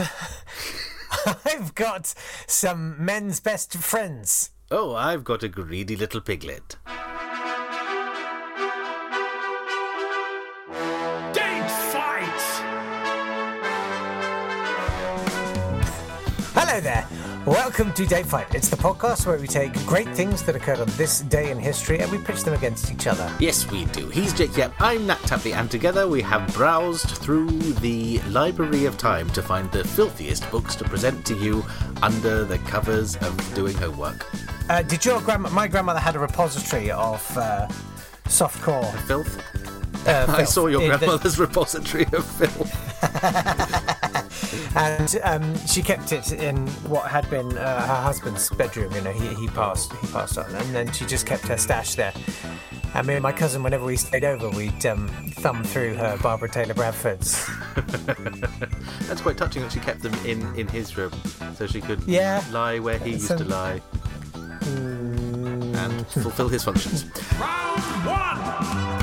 I've got some men's best friends. Oh, I've got a greedy little piglet. Welcome to Date Fight. It's the podcast where we take great things that occurred on this day in history and we pitch them against each other. Yes, we do. He's Jake Yapp, I'm Nat Tapley, and together we have browsed through the Library of Time to find the filthiest books to present to you under the covers of doing homework. Uh, did your grandma? My grandmother had a repository of uh, softcore. Filth? Uh, I saw your in the- grandmother's repository of filth. and um, she kept it in what had been uh, her husband's bedroom. You know, he, he passed he passed on, and then she just kept her stash there. And me and my cousin, whenever we stayed over, we'd um, thumb through her Barbara Taylor Bradford's. That's quite touching that she kept them in, in his room so she could Yeah. lie where he used So- to lie and fulfill his functions. Round one!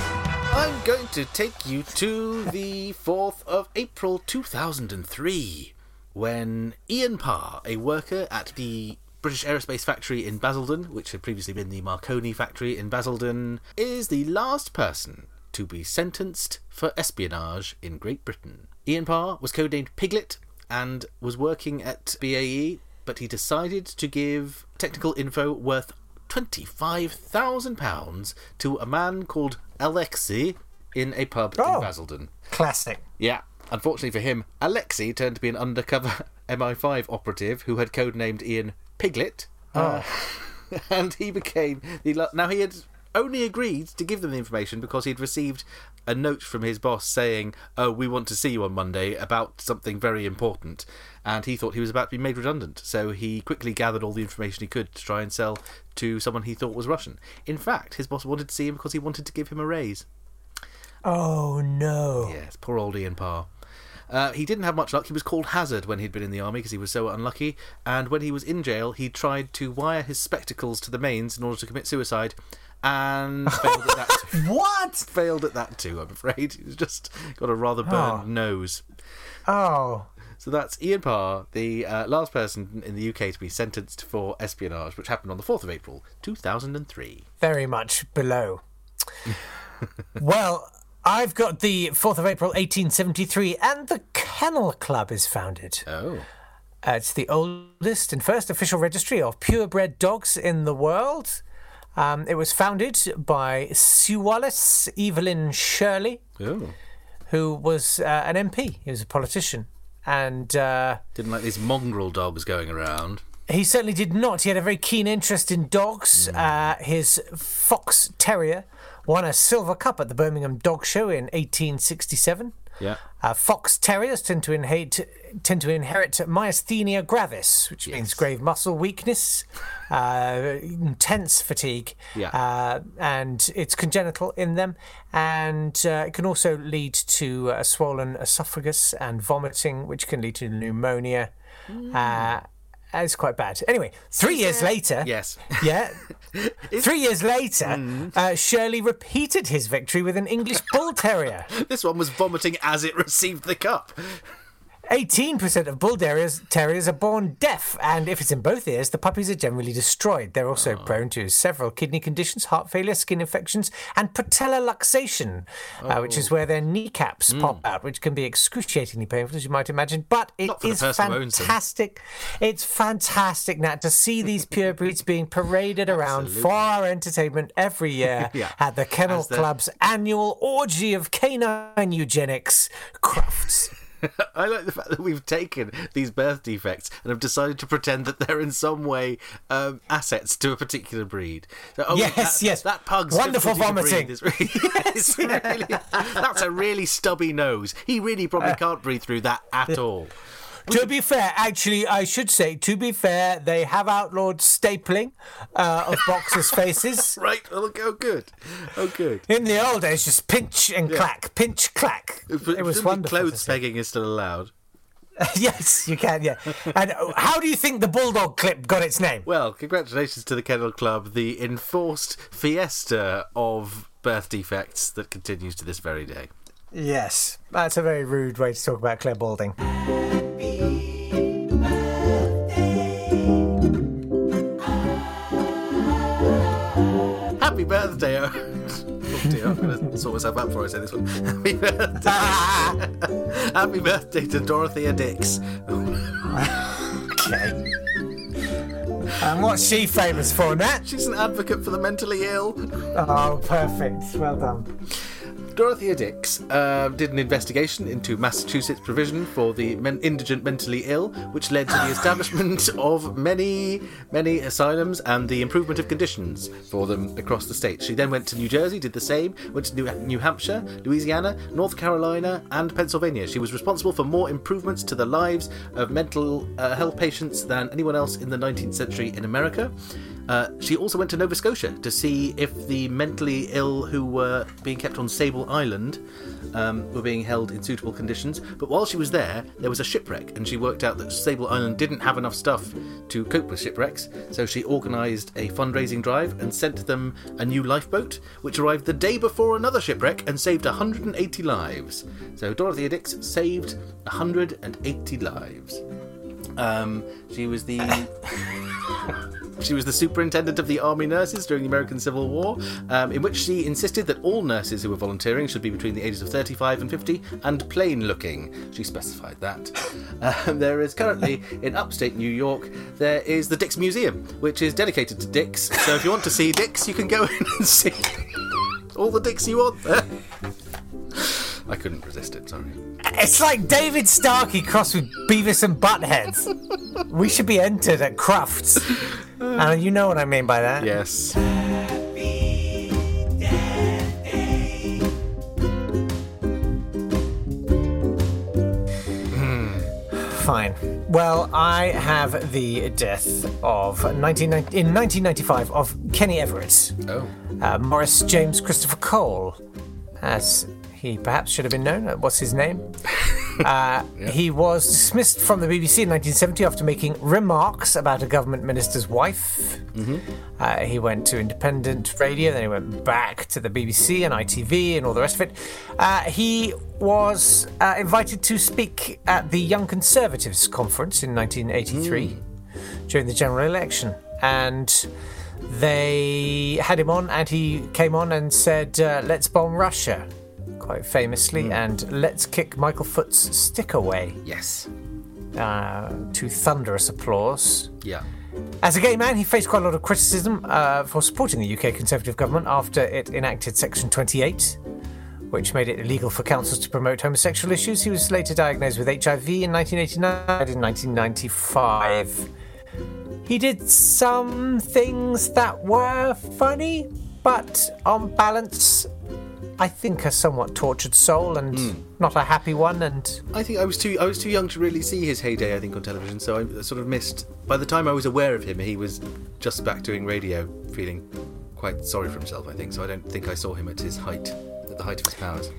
I'm going to take you to the 4th of April 2003 when Ian Parr, a worker at the British Aerospace Factory in Basildon, which had previously been the Marconi factory in Basildon, is the last person to be sentenced for espionage in Great Britain. Ian Parr was codenamed Piglet and was working at BAE, but he decided to give technical info worth £25,000 to a man called Alexei in a pub Oh. in Basildon. Classic. Yeah. Unfortunately for him, Alexei turned to be an undercover MI5 operative who had codenamed Ian Piglet. Uh, and he became the. Now, he had only agreed to give them the information because he'd received a note from his boss saying, Oh, we want to see you on Monday about something very important. And he thought he was about to be made redundant. So he quickly gathered all the information he could to try and sell to someone he thought was Russian. In fact, his boss wanted to see him because he wanted to give him a raise. Oh no. Yes, poor old Ian Parr. Uh, he didn't have much luck. He was called Hazard when he'd been in the army because he was so unlucky. And when he was in jail, he tried to wire his spectacles to the mains in order to commit suicide, and failed at that. Too. What? failed at that too. I'm afraid he's just got a rather burned Oh. nose. Oh. So that's Ian Parr, the uh, last person in the UK to be sentenced for espionage, which happened on the 4th of April, 2003. very much below. well, I've got the 4th of April 1873, and the Kennel Club is founded. Oh. Uh, it's the oldest and first official registry of purebred dogs in the world. Um, it was founded by Sewallis Evelyn Shirley, Oh. who was uh, an MP. He was a politician. And uh, Didn't like these mongrel dogs going around. He certainly did not. He had a very keen interest in dogs. Uh, his fox terrier won a silver cup at the Birmingham Dog Show in 1867. Yeah. Uh, fox terriers tend to inherit tend to inherit myasthenia gravis, which means grave muscle weakness, uh, intense fatigue, Yeah. uh, and it's congenital in them, and uh, it can also lead to a swollen esophagus and vomiting, which can lead to pneumonia. Uh, it's quite bad. Anyway, three years later, Yes. yeah. Three years later, uh, Shirley repeated his victory with an English Bull Terrier. This one was vomiting as it received the cup. 18% of bull terriers, terriers are born deaf, and if it's in both ears, the puppies are generally destroyed. They're also prone to several kidney conditions, heart failure, skin infections, and patella luxation, uh, which is where their kneecaps pop out, which can be excruciatingly painful, as you might imagine. But it Not for the is person who owns them. fantastic. It's fantastic, Nat, to see these pure breeds being paraded around for our entertainment every year Yeah. at the Kennel the- Club's annual orgy of canine eugenics crafts. I like the fact that we've taken these birth defects and have decided to pretend that they're in some way um, assets to a particular breed. So, oh, Yes, that, yes. That pug's Wonderful vomiting. is really, it's really- that's a really stubby nose. He really probably can't breathe through that at all. To be fair, actually, I should say, to be fair, they have outlawed stapling uh, of boxers' faces. Right? Oh, good. Oh, good. In the old days, just pinch and clack, pinch, clack. It was wonderful. Clothes pegging is still allowed. yes, you can, yeah. And how do you think the bulldog clip got its name? Well, congratulations to the Kennel Club, the enforced fiesta of birth defects that continues to this very day. Yes, that's a very rude way to talk about Clare Balding. Happy birthday! oh dear, I'm going to sort myself out before I say this one. Happy birthday! Happy birthday to Dorothea Dix. okay. And what's she famous for, Nat? She's an advocate for the mentally ill. Oh, perfect. Well done. Dorothea Dix uh, did an investigation into Massachusetts' provision for the men- indigent mentally ill, which led to the establishment of many, many asylums and the improvement of conditions for them across the state. She then went to New Jersey, did the same, went to New, New Hampshire, Louisiana, North Carolina, and Pennsylvania. She was responsible for more improvements to the lives of mental uh, health patients than anyone else in the 19th century in America. Uh, she also went to Nova Scotia to see if the mentally ill who were being kept on Sable Island um, were being held in suitable conditions. But while she was there, there was a shipwreck, and she worked out that Sable Island didn't have enough stuff to cope with shipwrecks. So she organised a fundraising drive and sent them a new lifeboat, which arrived the day before another shipwreck and saved 180 lives. So Dorothea Dix saved 180 lives. Um, she was the. She was the superintendent of the army nurses during the American Civil War, um, in which she insisted that all nurses who were volunteering should be between the ages of 35 and 50 and plain looking. She specified that. Um, there is currently, in upstate New York, there is the Dix Museum, which is dedicated to Dix. So if you want to see Dix, you can go in and see all the Dix you want there. I couldn't resist it, sorry. It's like David Starkey crossed with Beavis and Buttheads. we should be entered at Crufts. And you know what I mean by that. Yes. Fine. Well, I have the death of 1990, in 1995 of Kenny Everett, Oh. uh, Maurice James Christopher Cole, as he perhaps should have been known. Uh, What's his name? Uh, He was dismissed from the BBC in 1970 after making remarks about a government minister's wife. Uh, he went to independent radio, then he went back to the BBC and ITV and all the rest of it. Uh, he was uh, invited to speak at the Young Conservatives conference in 1983 during the general election. And they had him on, and he came on and said, uh, Let's bomb Russia, quite famously, and let's kick Michael Foot's stick away Yes. uh, to thunderous applause. Yeah. As a gay man, he faced quite a lot of criticism uh, for supporting the UK Conservative government after it enacted Section 28, which made it illegal for councils to promote homosexual issues. He was later diagnosed with HIV in 1989 and in 1995. He did some things that were funny, but on balance, I think a somewhat tortured soul and hmm. not a happy one. And I think I was too I was too young to really see his heyday. I think on television, so I sort of missed. By the time I was aware of him, he was just back doing radio, feeling quite sorry for himself. I think so. I don't think I saw him at his height, at the height of his powers.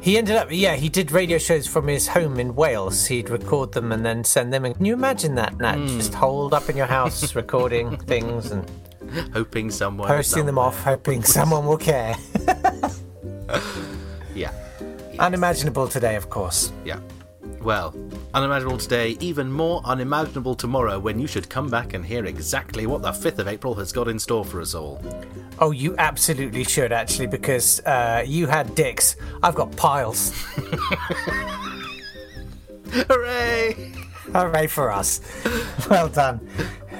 He ended up, yeah, he did radio shows from his home in Wales. He'd record them and then send them. in. Can you imagine that, Nat? Hmm. Just holed up in your house, recording things and Hoping someone posting them off, hoping someone will care. Yeah, Unimaginable today, of course. yeah. Well, unimaginable today, even more unimaginable tomorrow when you should come back and hear exactly what the 5th of April has got in store for us all. Oh, you absolutely should, actually, because uh, you had dicks. I've got piles. Hooray! Hooray for us. Well done.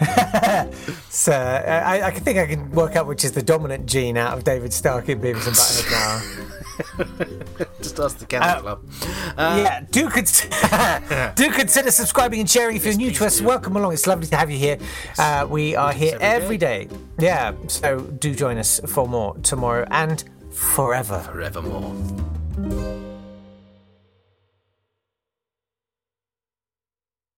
so uh, I, I can think I can work out which is the dominant gene out of David Stark in Beavis and Butthead now. Just ask the Kennel uh, Club. yeah, uh, do consider, do consider subscribing and sharing if you're new to us. Welcome along. It's lovely to have you here. Uh, we are here every day. Yeah, so do join us for more tomorrow and forever. Forevermore.